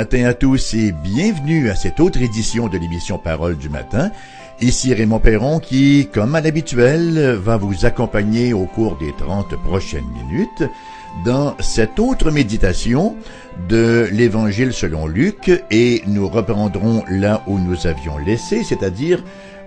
Matin à tous et bienvenue à cette autre édition de l'émission Parole du matin. Ici Raymond Perron qui, comme à l'habituel, va vous accompagner au cours des 30 prochaines minutes dans cette autre méditation de l'Évangile selon Luc et nous reprendrons là où nous avions laissé, c'est-à-dire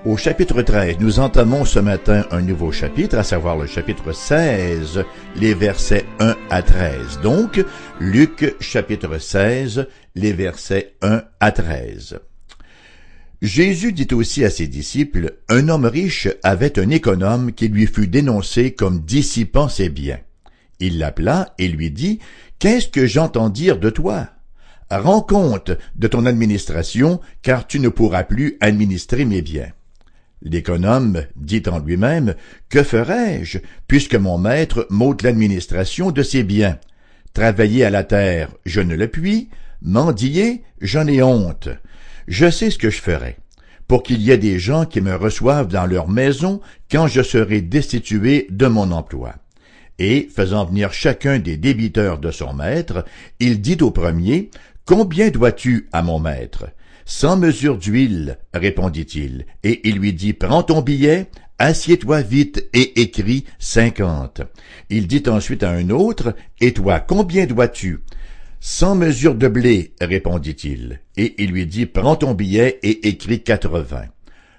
au chapitre 13, nous entamons ce matin un nouveau chapitre, à savoir le chapitre 16, les versets 1 à 13. Donc, Luc chapitre 16, les versets 1 à 13. Jésus dit aussi à ses disciples, Un homme riche avait un économe qui lui fut dénoncé comme dissipant ses biens. Il l'appela et lui dit, Qu'est-ce que j'entends dire de toi? Rends compte de ton administration, car tu ne pourras plus administrer mes biens. L'économe dit en lui-même, Que ferai-je, puisque mon maître m'ôte l'administration de ses biens? Travailler à la terre, je ne le puis, mendier, j'en ai honte. Je sais ce que je ferai, pour qu'il y ait des gens qui me reçoivent dans leur maison quand je serai destitué de mon emploi. Et, faisant venir chacun des débiteurs de son maître, il dit au premier, Combien dois-tu à mon maître? Sans mesure d'huile, répondit-il, et il lui dit, Prends ton billet, assieds-toi vite et écris cinquante. Il dit ensuite à un autre, Et toi, combien dois-tu? Sans mesure de blé, répondit-il, et il lui dit, Prends ton billet et écris quatre-vingts.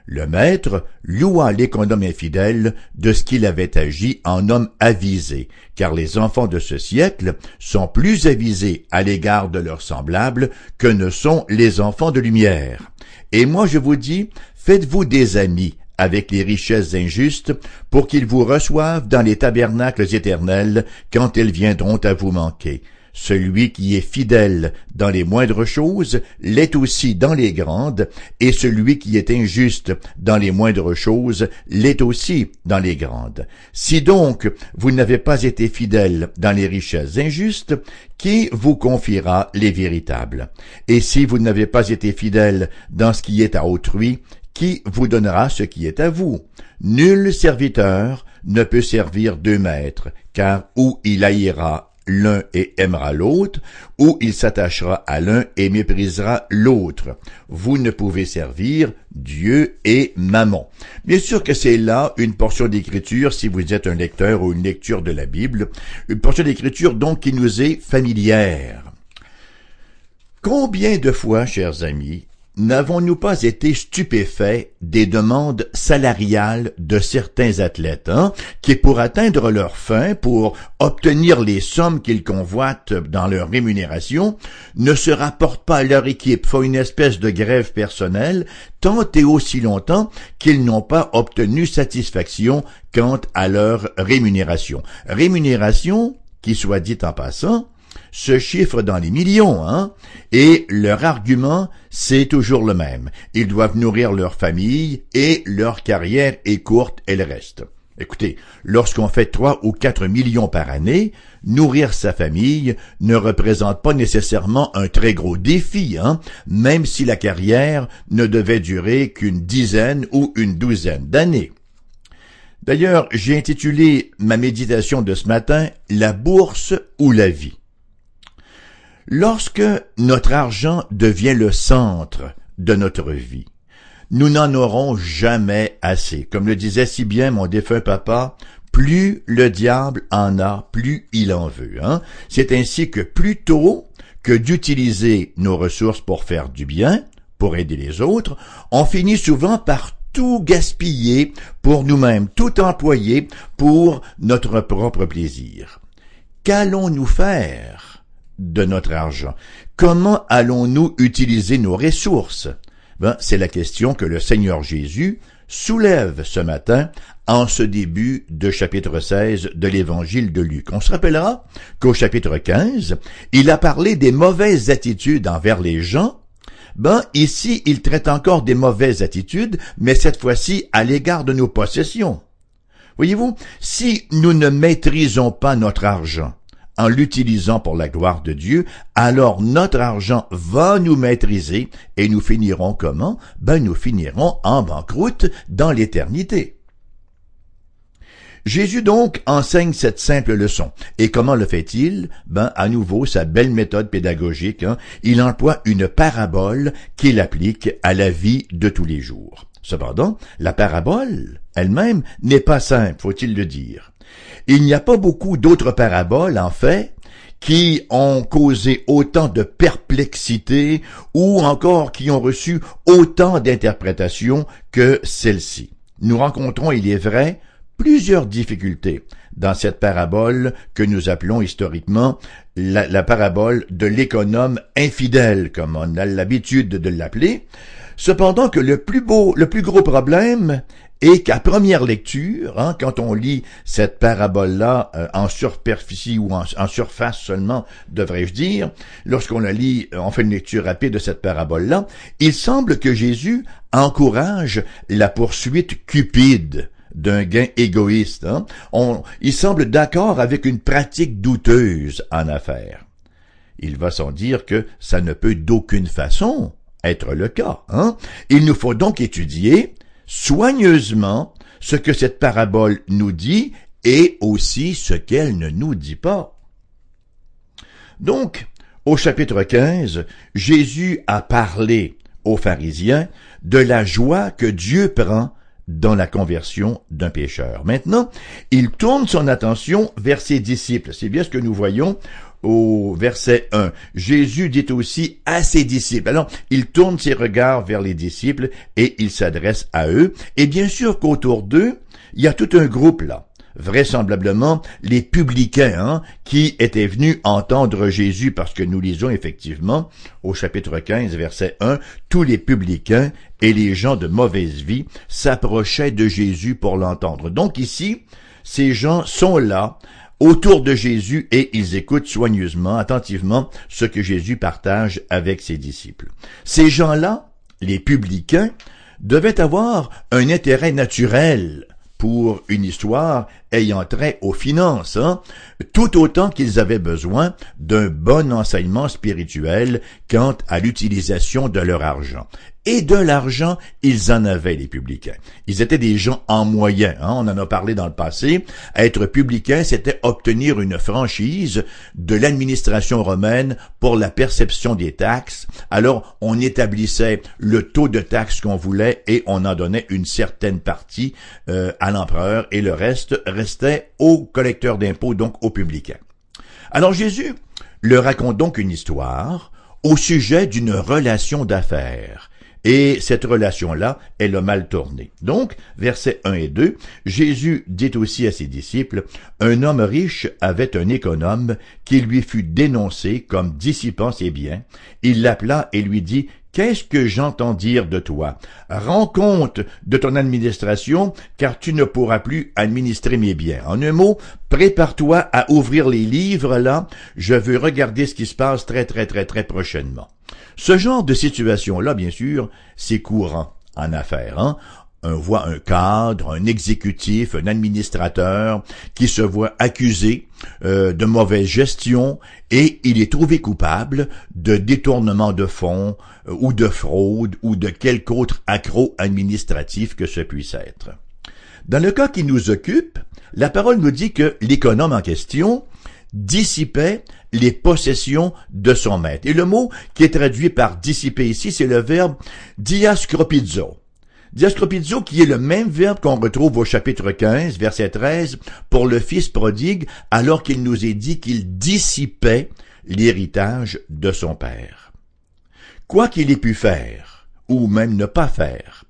Le maître loua l'économe infidèle de ce qu'il avait agi en homme avisé, car les enfants de ce siècle sont plus avisés à l'égard de leurs semblables que ne sont les enfants de lumière. Et moi je vous dis, faites-vous des amis avec les richesses injustes, pour qu'ils vous reçoivent dans les tabernacles éternels quand elles viendront à vous manquer. Celui qui est fidèle dans les moindres choses l'est aussi dans les grandes, et celui qui est injuste dans les moindres choses l'est aussi dans les grandes. Si donc vous n'avez pas été fidèle dans les richesses injustes, qui vous confiera les véritables? Et si vous n'avez pas été fidèle dans ce qui est à autrui, qui vous donnera ce qui est à vous? Nul serviteur ne peut servir deux maîtres, car ou il haïra l'un et aimera l'autre, ou il s'attachera à l'un et méprisera l'autre. Vous ne pouvez servir Dieu et Maman. Bien sûr que c'est là une portion d'écriture, si vous êtes un lecteur ou une lecture de la Bible, une portion d'écriture donc qui nous est familière. Combien de fois, chers amis, N'avons-nous pas été stupéfaits des demandes salariales de certains athlètes, hein, qui pour atteindre leur fin, pour obtenir les sommes qu'ils convoitent dans leur rémunération, ne se rapportent pas à leur équipe, font une espèce de grève personnelle, tant et aussi longtemps qu'ils n'ont pas obtenu satisfaction quant à leur rémunération. Rémunération, qui soit dit en passant, se chiffre dans les millions, hein? Et leur argument, c'est toujours le même. Ils doivent nourrir leur famille et leur carrière est courte, elle reste. Écoutez, lorsqu'on fait trois ou quatre millions par année, nourrir sa famille ne représente pas nécessairement un très gros défi, hein, même si la carrière ne devait durer qu'une dizaine ou une douzaine d'années. D'ailleurs, j'ai intitulé ma méditation de ce matin La bourse ou la vie. Lorsque notre argent devient le centre de notre vie, nous n'en aurons jamais assez. Comme le disait si bien mon défunt papa, plus le diable en a, plus il en veut. Hein? C'est ainsi que plutôt que d'utiliser nos ressources pour faire du bien, pour aider les autres, on finit souvent par tout gaspiller pour nous-mêmes, tout employer pour notre propre plaisir. Qu'allons-nous faire de notre argent. Comment allons-nous utiliser nos ressources? Ben, c'est la question que le Seigneur Jésus soulève ce matin en ce début de chapitre 16 de l'évangile de Luc. On se rappellera qu'au chapitre 15, il a parlé des mauvaises attitudes envers les gens. Ben, ici, il traite encore des mauvaises attitudes, mais cette fois-ci à l'égard de nos possessions. Voyez-vous, si nous ne maîtrisons pas notre argent, en l'utilisant pour la gloire de Dieu, alors notre argent va nous maîtriser et nous finirons comment? Ben, nous finirons en banqueroute dans l'éternité. Jésus donc enseigne cette simple leçon. Et comment le fait-il? Ben, à nouveau, sa belle méthode pédagogique. Hein, il emploie une parabole qu'il applique à la vie de tous les jours. Cependant, la parabole elle-même n'est pas simple, faut-il le dire. Il n'y a pas beaucoup d'autres paraboles, en fait, qui ont causé autant de perplexité ou encore qui ont reçu autant d'interprétations que celle-ci. Nous rencontrons, il est vrai, plusieurs difficultés dans cette parabole que nous appelons historiquement la, la parabole de l'économe infidèle, comme on a l'habitude de l'appeler. Cependant que le plus beau, le plus gros problème et qu'à première lecture, hein, quand on lit cette parabole-là euh, en superficie ou en, surface seulement, devrais-je dire, lorsqu'on la lit, euh, on fait une lecture rapide de cette parabole-là, il semble que Jésus encourage la poursuite cupide d'un gain égoïste. Hein. On, il semble d'accord avec une pratique douteuse en affaires. Il va sans dire que ça ne peut d'aucune façon être le cas. Hein. Il nous faut donc étudier soigneusement ce que cette parabole nous dit et aussi ce qu'elle ne nous dit pas. Donc, au chapitre 15, Jésus a parlé aux pharisiens de la joie que Dieu prend dans la conversion d'un pécheur. Maintenant, il tourne son attention vers ses disciples. C'est bien ce que nous voyons au verset 1. Jésus dit aussi à ses disciples. Alors, il tourne ses regards vers les disciples et il s'adresse à eux. Et bien sûr qu'autour d'eux, il y a tout un groupe là vraisemblablement les publicains hein, qui étaient venus entendre Jésus parce que nous lisons effectivement au chapitre 15 verset 1 tous les publicains et les gens de mauvaise vie s'approchaient de Jésus pour l'entendre. Donc ici, ces gens sont là autour de Jésus et ils écoutent soigneusement, attentivement, ce que Jésus partage avec ses disciples. Ces gens-là, les publicains, devaient avoir un intérêt naturel pour une histoire ayant trait aux finances, hein, tout autant qu'ils avaient besoin d'un bon enseignement spirituel quant à l'utilisation de leur argent. Et de l'argent, ils en avaient, les publicains. Ils étaient des gens en moyen, hein, on en a parlé dans le passé. Être publicain, c'était obtenir une franchise de l'administration romaine pour la perception des taxes. Alors, on établissait le taux de taxes qu'on voulait et on en donnait une certaine partie euh, à l'empereur et le reste restait au collecteur d'impôts, donc aux publicains. Alors Jésus leur raconte donc une histoire au sujet d'une relation d'affaires et cette relation-là, elle a mal tourné. Donc, versets 1 et 2, Jésus dit aussi à ses disciples, Un homme riche avait un économe qui lui fut dénoncé comme dissipant ses biens. Il l'appela et lui dit, Qu'est-ce que j'entends dire de toi? Rends compte de ton administration, car tu ne pourras plus administrer mes biens. En un mot, prépare-toi à ouvrir les livres là. Je veux regarder ce qui se passe très très très très prochainement. Ce genre de situation-là, bien sûr, c'est courant en affaires. Hein? On voit un cadre, un exécutif, un administrateur qui se voit accusé euh, de mauvaise gestion et il est trouvé coupable de détournement de fonds euh, ou de fraude ou de quelque autre accro administratif que ce puisse être. Dans le cas qui nous occupe, la parole nous dit que l'économe en question dissipait les possessions de son maître. Et le mot qui est traduit par dissiper ici, c'est le verbe diascropizo. Diascropizo qui est le même verbe qu'on retrouve au chapitre 15, verset 13, pour le fils prodigue, alors qu'il nous est dit qu'il dissipait l'héritage de son père. Quoi qu'il ait pu faire, ou même ne pas faire,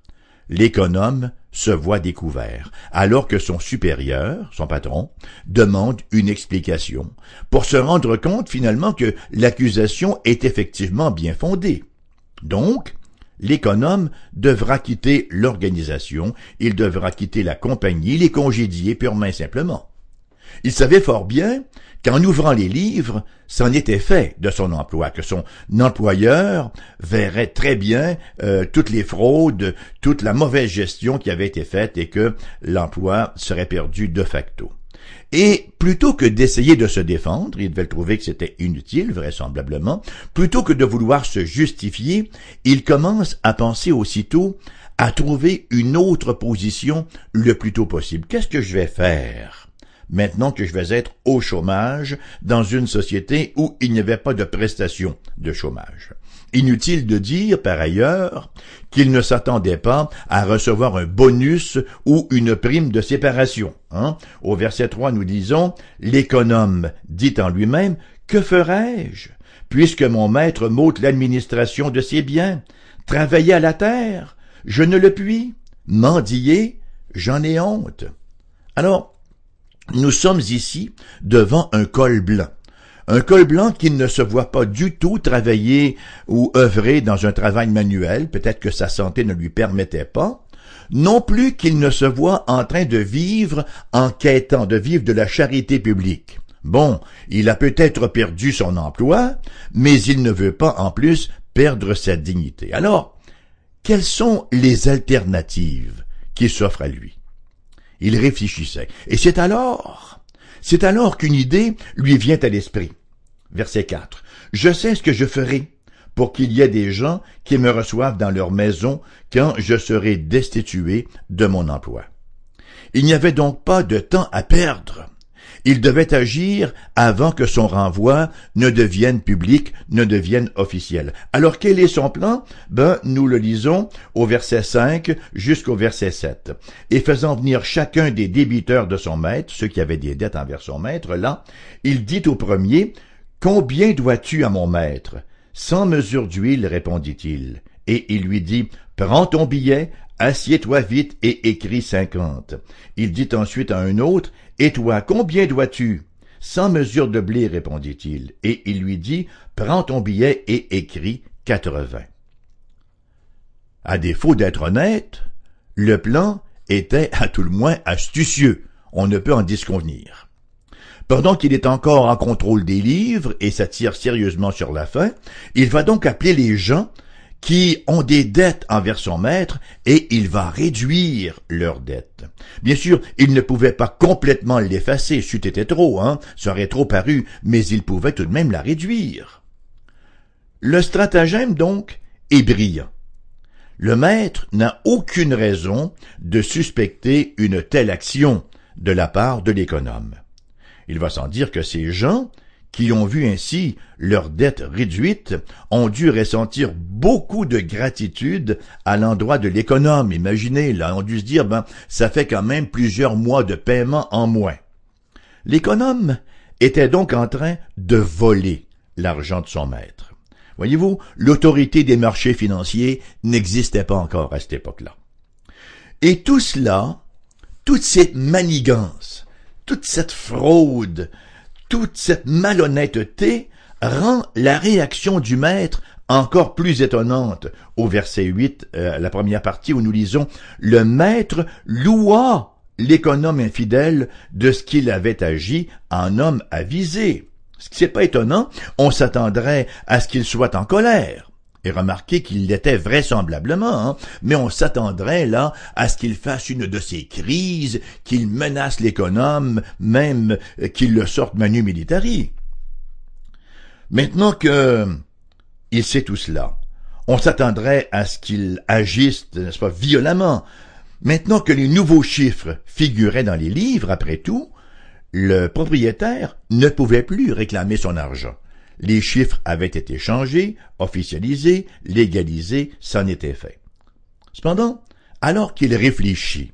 l'économe se voit découvert, alors que son supérieur, son patron, demande une explication, pour se rendre compte finalement que l'accusation est effectivement bien fondée. Donc, l'économe devra quitter l'organisation, il devra quitter la compagnie, les congédier purement et simplement. Il savait fort bien qu'en ouvrant les livres, c'en était fait de son emploi, que son employeur verrait très bien euh, toutes les fraudes, toute la mauvaise gestion qui avait été faite et que l'emploi serait perdu de facto. Et plutôt que d'essayer de se défendre, il devait trouver que c'était inutile, vraisemblablement, plutôt que de vouloir se justifier, il commence à penser aussitôt à trouver une autre position le plus tôt possible. Qu'est-ce que je vais faire? Maintenant que je vais être au chômage dans une société où il n'y avait pas de prestation de chômage? Inutile de dire, par ailleurs, qu'il ne s'attendait pas à recevoir un bonus ou une prime de séparation. Hein? Au verset 3, nous disons, l'économe dit en lui-même, que ferai-je, puisque mon maître m'ôte l'administration de ses biens? Travailler à la terre, je ne le puis. Mendier, j'en ai honte. Alors, nous sommes ici devant un col blanc. Un col blanc qui ne se voit pas du tout travailler ou œuvrer dans un travail manuel, peut-être que sa santé ne lui permettait pas, non plus qu'il ne se voit en train de vivre en quêtant, de vivre de la charité publique. Bon, il a peut-être perdu son emploi, mais il ne veut pas en plus perdre sa dignité. Alors, quelles sont les alternatives qui s'offrent à lui? Il réfléchissait. Et c'est alors, c'est alors qu'une idée lui vient à l'esprit. Verset 4. Je sais ce que je ferai pour qu'il y ait des gens qui me reçoivent dans leur maison quand je serai destitué de mon emploi. Il n'y avait donc pas de temps à perdre. Il devait agir avant que son renvoi ne devienne public, ne devienne officiel. Alors quel est son plan? Ben nous le lisons au verset 5 jusqu'au verset 7. Et faisant venir chacun des débiteurs de son maître, ceux qui avaient des dettes envers son maître, là, il dit au premier Combien dois-tu à mon maître? Cent mesures d'huile, répondit-il. Et il lui dit Prends ton billet, assieds-toi vite et écris cinquante. Il dit ensuite à un autre et toi, combien dois-tu? Cent mesures de blé, répondit-il, et il lui dit, prends ton billet et écris quatre-vingts. À défaut d'être honnête, le plan était à tout le moins astucieux, on ne peut en disconvenir. Pendant qu'il est encore en contrôle des livres et s'attire sérieusement sur la fin, il va donc appeler les gens qui ont des dettes envers son maître et il va réduire leurs dettes. Bien sûr, il ne pouvait pas complètement l'effacer, c'eût été trop, hein, ça aurait trop paru, mais il pouvait tout de même la réduire. Le stratagème, donc, est brillant. Le maître n'a aucune raison de suspecter une telle action de la part de l'économe. Il va sans dire que ces gens qui ont vu ainsi leurs dettes réduites ont dû ressentir beaucoup de gratitude à l'endroit de l'économe. Imaginez, là, ont dû se dire, ben, ça fait quand même plusieurs mois de paiement en moins. L'économe était donc en train de voler l'argent de son maître. Voyez-vous, l'autorité des marchés financiers n'existait pas encore à cette époque-là. Et tout cela, toute cette manigance, toute cette fraude, toute cette malhonnêteté rend la réaction du maître encore plus étonnante. Au verset 8, euh, la première partie où nous lisons Le maître loua l'économe infidèle de ce qu'il avait agi en homme avisé. Ce qui n'est pas étonnant, on s'attendrait à ce qu'il soit en colère. Et remarquez qu'il l'était vraisemblablement, hein, mais on s'attendrait là à ce qu'il fasse une de ces crises, qu'il menace l'économe, même qu'il le sorte manu militari. Maintenant que il sait tout cela, on s'attendrait à ce qu'il agisse, n'est-ce pas, violemment. Maintenant que les nouveaux chiffres figuraient dans les livres, après tout, le propriétaire ne pouvait plus réclamer son argent. Les chiffres avaient été changés, officialisés, légalisés, c'en était fait. Cependant, alors qu'il réfléchit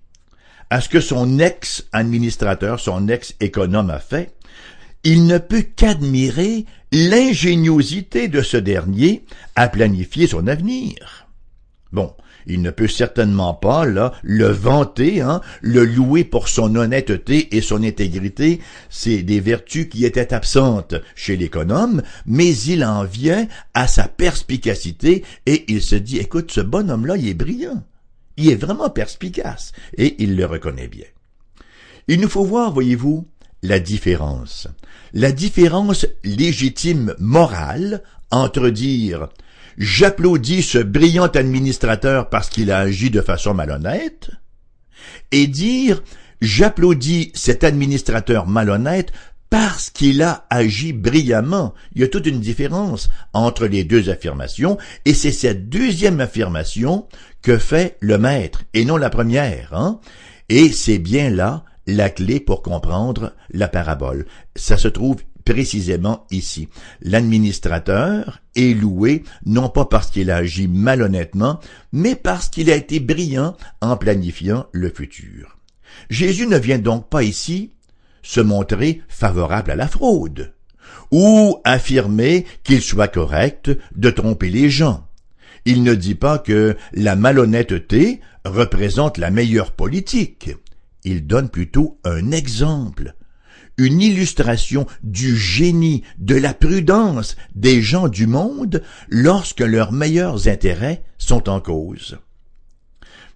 à ce que son ex-administrateur, son ex-économe a fait, il ne peut qu'admirer l'ingéniosité de ce dernier à planifier son avenir. Bon, il ne peut certainement pas, là, le vanter, hein, le louer pour son honnêteté et son intégrité. C'est des vertus qui étaient absentes chez l'économe, mais il en vient à sa perspicacité et il se dit, écoute, ce bonhomme-là, il est brillant. Il est vraiment perspicace et il le reconnaît bien. Il nous faut voir, voyez-vous, la différence. La différence légitime morale entre dire j'applaudis ce brillant administrateur parce qu'il a agi de façon malhonnête, et dire J'applaudis cet administrateur malhonnête parce qu'il a agi brillamment. Il y a toute une différence entre les deux affirmations, et c'est cette deuxième affirmation que fait le maître, et non la première. Hein? Et c'est bien là la clé pour comprendre la parabole. Ça se trouve précisément ici. L'administrateur est loué non pas parce qu'il a agi malhonnêtement, mais parce qu'il a été brillant en planifiant le futur. Jésus ne vient donc pas ici se montrer favorable à la fraude, ou affirmer qu'il soit correct de tromper les gens. Il ne dit pas que la malhonnêteté représente la meilleure politique. Il donne plutôt un exemple, une illustration du génie, de la prudence des gens du monde lorsque leurs meilleurs intérêts sont en cause.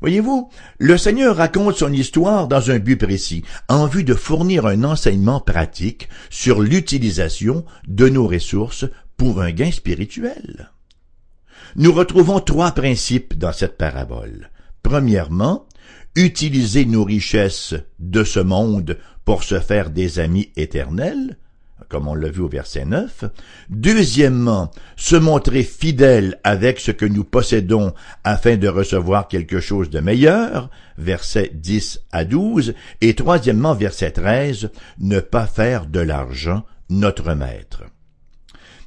Voyez-vous, le Seigneur raconte son histoire dans un but précis, en vue de fournir un enseignement pratique sur l'utilisation de nos ressources pour un gain spirituel. Nous retrouvons trois principes dans cette parabole. Premièrement, utiliser nos richesses de ce monde pour se faire des amis éternels comme on l'a vu au verset 9. Deuxièmement, se montrer fidèle avec ce que nous possédons afin de recevoir quelque chose de meilleur, verset 10 à 12. Et troisièmement, verset 13, ne pas faire de l'argent notre maître.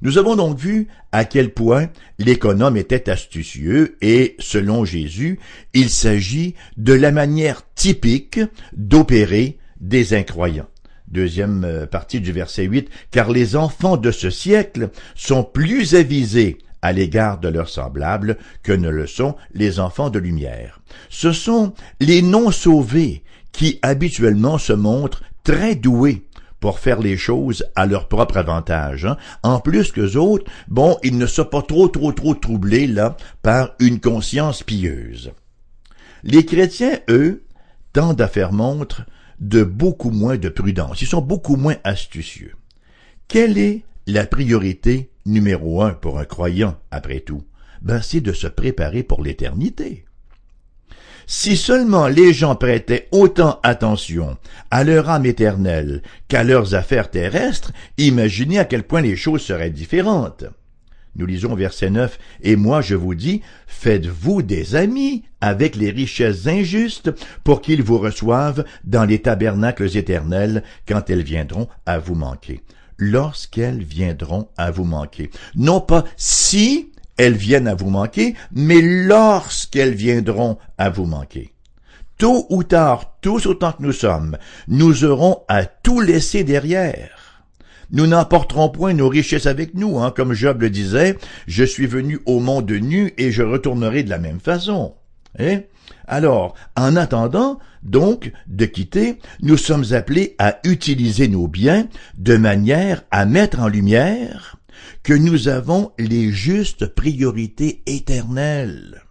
Nous avons donc vu à quel point l'économe était astucieux et, selon Jésus, il s'agit de la manière typique d'opérer des incroyants deuxième euh, partie du verset 8, car les enfants de ce siècle sont plus avisés à l'égard de leurs semblables que ne le sont les enfants de lumière. Ce sont les non-sauvés qui habituellement se montrent très doués pour faire les choses à leur propre avantage. Hein. En plus que autres, bon, ils ne sont pas trop, trop, trop troublés, là, par une conscience pieuse. Les chrétiens, eux, tendent à faire montre de beaucoup moins de prudence. Ils sont beaucoup moins astucieux. Quelle est la priorité numéro un pour un croyant, après tout? Ben, c'est de se préparer pour l'éternité. Si seulement les gens prêtaient autant attention à leur âme éternelle qu'à leurs affaires terrestres, imaginez à quel point les choses seraient différentes. Nous lisons verset 9, Et moi je vous dis, faites-vous des amis avec les richesses injustes pour qu'ils vous reçoivent dans les tabernacles éternels quand elles viendront à vous manquer. Lorsqu'elles viendront à vous manquer. Non pas si elles viennent à vous manquer, mais lorsqu'elles viendront à vous manquer. Tôt ou tard, tous autant que nous sommes, nous aurons à tout laisser derrière nous n'emporterons point nos richesses avec nous, hein, comme Job le disait, je suis venu au monde nu et je retournerai de la même façon. Eh? Alors, en attendant, donc, de quitter, nous sommes appelés à utiliser nos biens de manière à mettre en lumière que nous avons les justes priorités éternelles.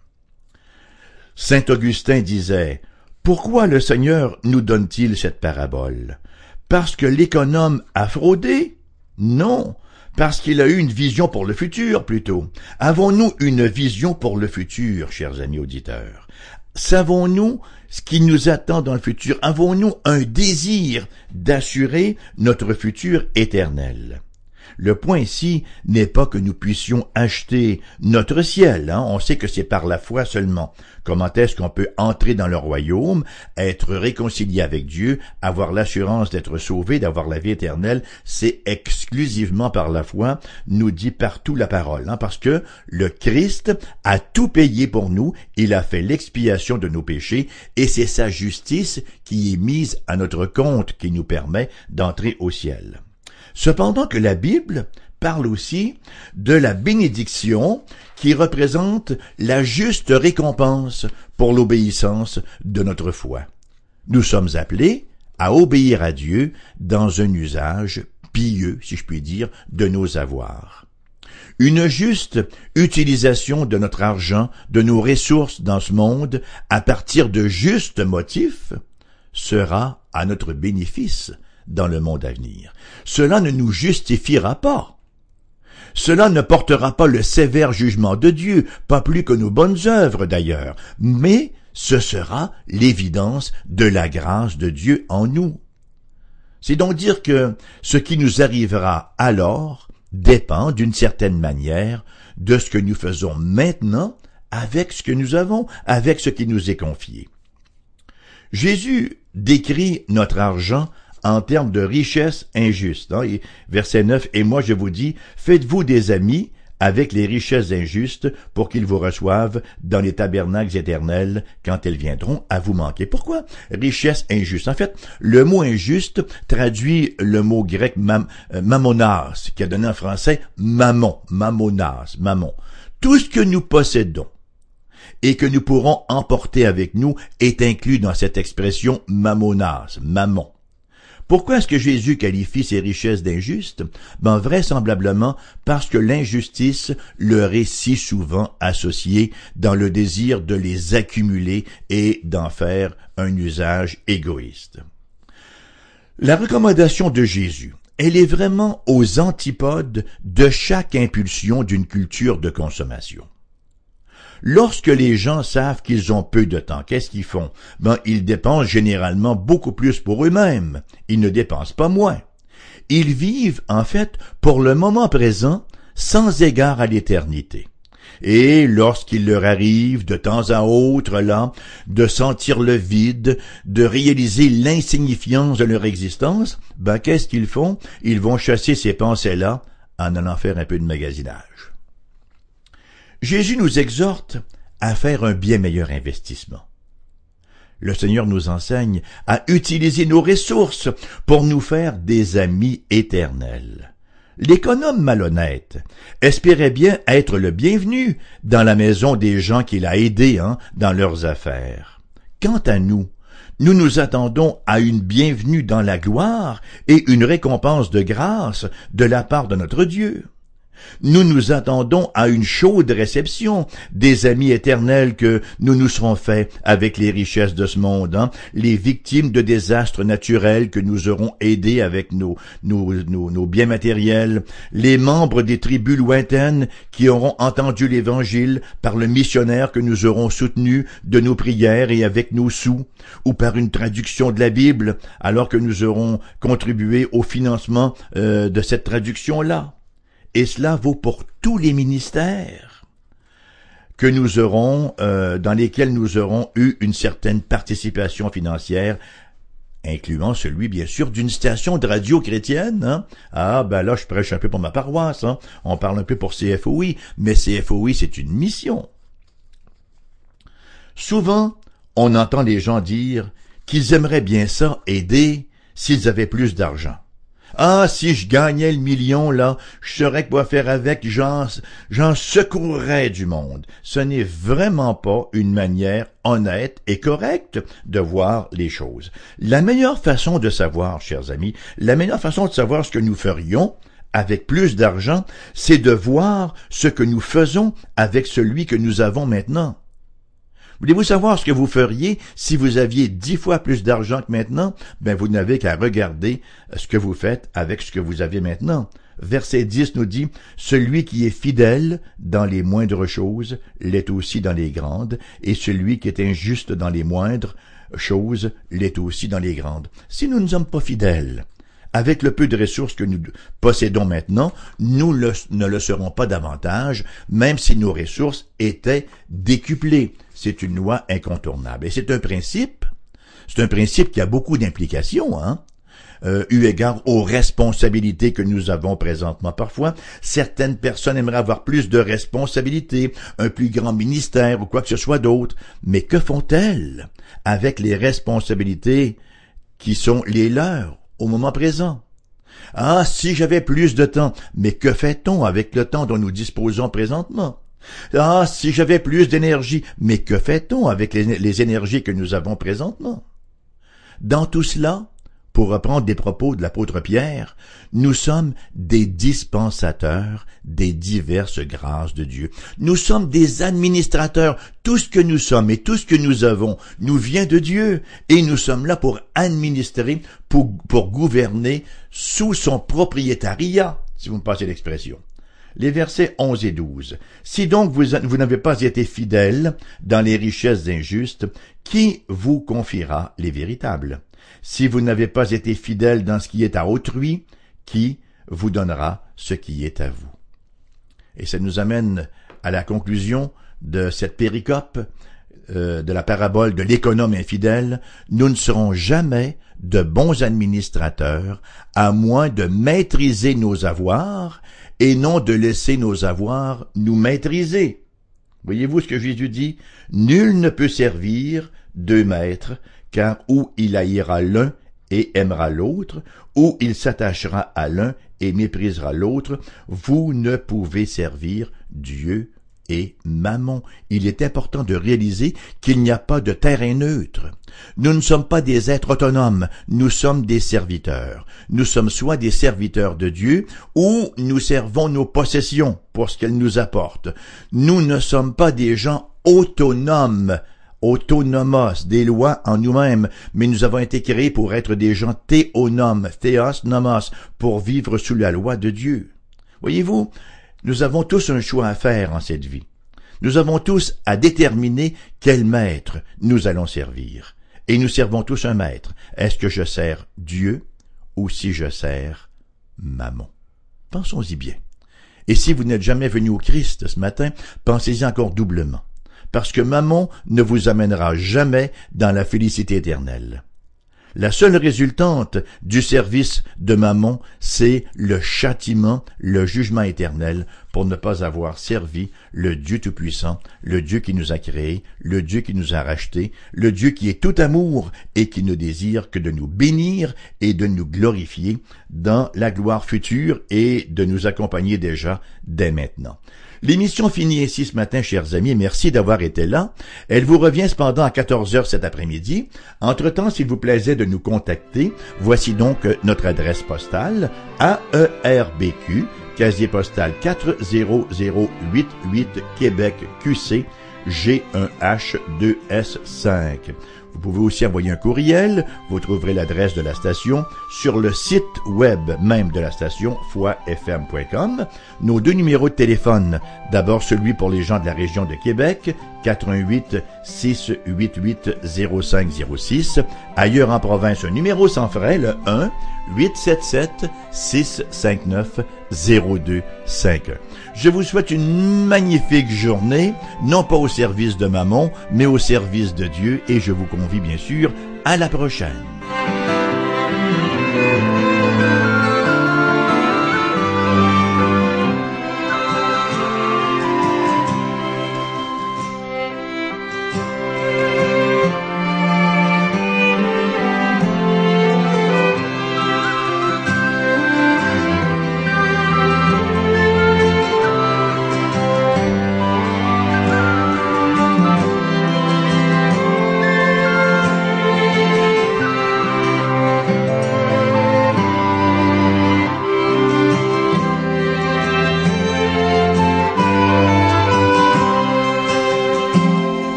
Saint Augustin disait, Pourquoi le Seigneur nous donne-t-il cette parabole? Parce que l'économe a fraudé? Non, parce qu'il a eu une vision pour le futur plutôt. Avons-nous une vision pour le futur, chers amis auditeurs? Savons-nous ce qui nous attend dans le futur? Avons-nous un désir d'assurer notre futur éternel? Le point ici n'est pas que nous puissions acheter notre ciel. Hein. On sait que c'est par la foi seulement. Comment est-ce qu'on peut entrer dans le royaume, être réconcilié avec Dieu, avoir l'assurance d'être sauvé, d'avoir la vie éternelle? C'est exclusivement par la foi, nous dit partout la parole. Hein, parce que le Christ a tout payé pour nous, il a fait l'expiation de nos péchés, et c'est sa justice qui est mise à notre compte qui nous permet d'entrer au ciel. Cependant que la Bible parle aussi de la bénédiction qui représente la juste récompense pour l'obéissance de notre foi. Nous sommes appelés à obéir à Dieu dans un usage pieux, si je puis dire, de nos avoirs. Une juste utilisation de notre argent, de nos ressources dans ce monde, à partir de justes motifs, sera à notre bénéfice dans le monde à venir. Cela ne nous justifiera pas. Cela ne portera pas le sévère jugement de Dieu, pas plus que nos bonnes œuvres d'ailleurs, mais ce sera l'évidence de la grâce de Dieu en nous. C'est donc dire que ce qui nous arrivera alors dépend d'une certaine manière de ce que nous faisons maintenant avec ce que nous avons, avec ce qui nous est confié. Jésus décrit notre argent en termes de richesse injuste. Hein, verset 9, Et moi je vous dis, faites-vous des amis avec les richesses injustes pour qu'ils vous reçoivent dans les tabernacles éternels quand elles viendront à vous manquer. Pourquoi richesse injuste? En fait, le mot injuste traduit le mot grec mam, euh, mamonas, qui a donné en français mammon, mamonas, mammon. Tout ce que nous possédons, et que nous pourrons emporter avec nous est inclus dans cette expression mamonas, mammon. Pourquoi est-ce que Jésus qualifie ces richesses d'injustes? Ben vraisemblablement parce que l'injustice leur est si souvent associée dans le désir de les accumuler et d'en faire un usage égoïste. La recommandation de Jésus, elle est vraiment aux antipodes de chaque impulsion d'une culture de consommation. Lorsque les gens savent qu'ils ont peu de temps, qu'est-ce qu'ils font? Ben, ils dépensent généralement beaucoup plus pour eux-mêmes. Ils ne dépensent pas moins. Ils vivent, en fait, pour le moment présent, sans égard à l'éternité. Et lorsqu'il leur arrive de temps à autre, là, de sentir le vide, de réaliser l'insignifiance de leur existence, ben, qu'est-ce qu'ils font? Ils vont chasser ces pensées-là en allant faire un peu de magasinage. Jésus nous exhorte à faire un bien meilleur investissement. Le Seigneur nous enseigne à utiliser nos ressources pour nous faire des amis éternels. L'économe malhonnête espérait bien être le bienvenu dans la maison des gens qu'il a aidés hein, dans leurs affaires. Quant à nous, nous nous attendons à une bienvenue dans la gloire et une récompense de grâce de la part de notre Dieu. Nous nous attendons à une chaude réception des amis éternels que nous nous serons faits avec les richesses de ce monde, hein. les victimes de désastres naturels que nous aurons aidés avec nos, biens matériels, les membres des tribus lointaines qui auront entendu l'Évangile par le missionnaire que nous aurons soutenu de nos prières et avec nos sous, ou par une traduction de la Bible alors que nous aurons contribué au financement euh, de cette traduction-là et cela vaut pour tous les ministères que nous aurons, euh, dans lesquels nous aurons eu une certaine participation financière, incluant celui, bien sûr, d'une station de radio chrétienne. Hein. Ah, ben là, je prêche un peu pour ma paroisse. Hein. On parle un peu pour CFOI, mais CFOI, c'est une mission. Souvent, on entend les gens dire qu'ils aimeraient bien ça aider s'ils avaient plus d'argent. Ah, si je gagnais le million, là, je saurais quoi faire avec, j'en, j'en secourrais du monde. Ce n'est vraiment pas une manière honnête et correcte de voir les choses. La meilleure façon de savoir, chers amis, la meilleure façon de savoir ce que nous ferions, avec plus d'argent, c'est de voir ce que nous faisons avec celui que nous avons maintenant. Voulez-vous savoir ce que vous feriez si vous aviez dix fois plus d'argent que maintenant? Ben, vous n'avez qu'à regarder euh, ce que vous faites avec ce que vous avez maintenant. Verset 10 nous dit, Celui qui est fidèle dans les moindres choses l'est aussi dans les grandes, et celui qui est injuste dans les moindres choses l'est aussi dans les grandes. Si nous ne sommes pas fidèles, avec le peu de ressources que nous possédons maintenant, nous ne le serons pas davantage, même si nos ressources étaient décuplées c'est une loi incontournable. Et c'est un principe, c'est un principe qui a beaucoup d'implications, hein. Euh, eu égard aux responsabilités que nous avons présentement. Parfois, certaines personnes aimeraient avoir plus de responsabilités, un plus grand ministère ou quoi que ce soit d'autre. Mais que font-elles avec les responsabilités qui sont les leurs au moment présent? Ah, si j'avais plus de temps. Mais que fait-on avec le temps dont nous disposons présentement? Ah, si j'avais plus d'énergie. Mais que fait-on avec les, énergies que nous avons présentement? Dans tout cela, pour reprendre des propos de l'apôtre Pierre, nous sommes des dispensateurs des diverses grâces de Dieu. Nous sommes des administrateurs. Tout ce que nous sommes et tout ce que nous avons nous vient de Dieu. Et nous sommes là pour administrer, pour, pour gouverner sous son propriétariat, si vous me passez l'expression. Les versets 11 et 12. Si donc vous, n'avez pas été fidèles dans les richesses injustes, qui vous confiera les véritables? Si vous n'avez pas été fidèles dans ce qui est à autrui, qui vous donnera ce qui est à vous? Et ça nous amène à la conclusion de cette péricope, euh, de la parabole de l'économe infidèle, nous ne serons jamais de bons administrateurs à moins de maîtriser nos avoirs et non de laisser nos avoirs nous maîtriser. Voyez-vous ce que Jésus dit? Nul ne peut servir deux maîtres, car ou il haïra l'un et aimera l'autre, ou il s'attachera à l'un et méprisera l'autre. Vous ne pouvez servir Dieu et mammon. Il est important de réaliser qu'il n'y a pas de terrain neutre. Nous ne sommes pas des êtres autonomes, nous sommes des serviteurs. Nous sommes soit des serviteurs de Dieu, ou nous servons nos possessions pour ce qu'elles nous apportent. Nous ne sommes pas des gens autonomes, autonomos, des lois en nous-mêmes, mais nous avons été créés pour être des gens théonomes, théos nomos, pour vivre sous la loi de Dieu. Voyez-vous, nous avons tous un choix à faire en cette vie. Nous avons tous à déterminer quel maître nous allons servir. Et nous servons tous un maître. Est-ce que je sers Dieu ou si je sers Mammon? Pensons-y bien. Et si vous n'êtes jamais venu au Christ ce matin, pensez-y encore doublement. Parce que Mammon ne vous amènera jamais dans la félicité éternelle. La seule résultante du service de Mammon, c'est le châtiment, le jugement éternel pour ne pas avoir servi le Dieu Tout-Puissant, le Dieu qui nous a créés, le Dieu qui nous a rachetés, le Dieu qui est tout amour et qui ne désire que de nous bénir et de nous glorifier dans la gloire future et de nous accompagner déjà dès maintenant. L'émission finit ici ce matin, chers amis. Merci d'avoir été là. Elle vous revient cependant à 14 heures cet après-midi. Entre-temps, s'il vous plaisait de nous contacter, voici donc notre adresse postale AERBQ, casier postal 40088 Québec QC G1H2S5. Vous pouvez aussi envoyer un courriel. Vous trouverez l'adresse de la station sur le site web même de la station foifm.com. Nos deux numéros de téléphone. D'abord celui pour les gens de la région de Québec, 88 688 0506. Ailleurs en province, un numéro sans frais, le 1 877 659 0251. Je vous souhaite une magnifique journée, non pas au service de Mammon, mais au service de Dieu, et je vous convie bien sûr à la prochaine.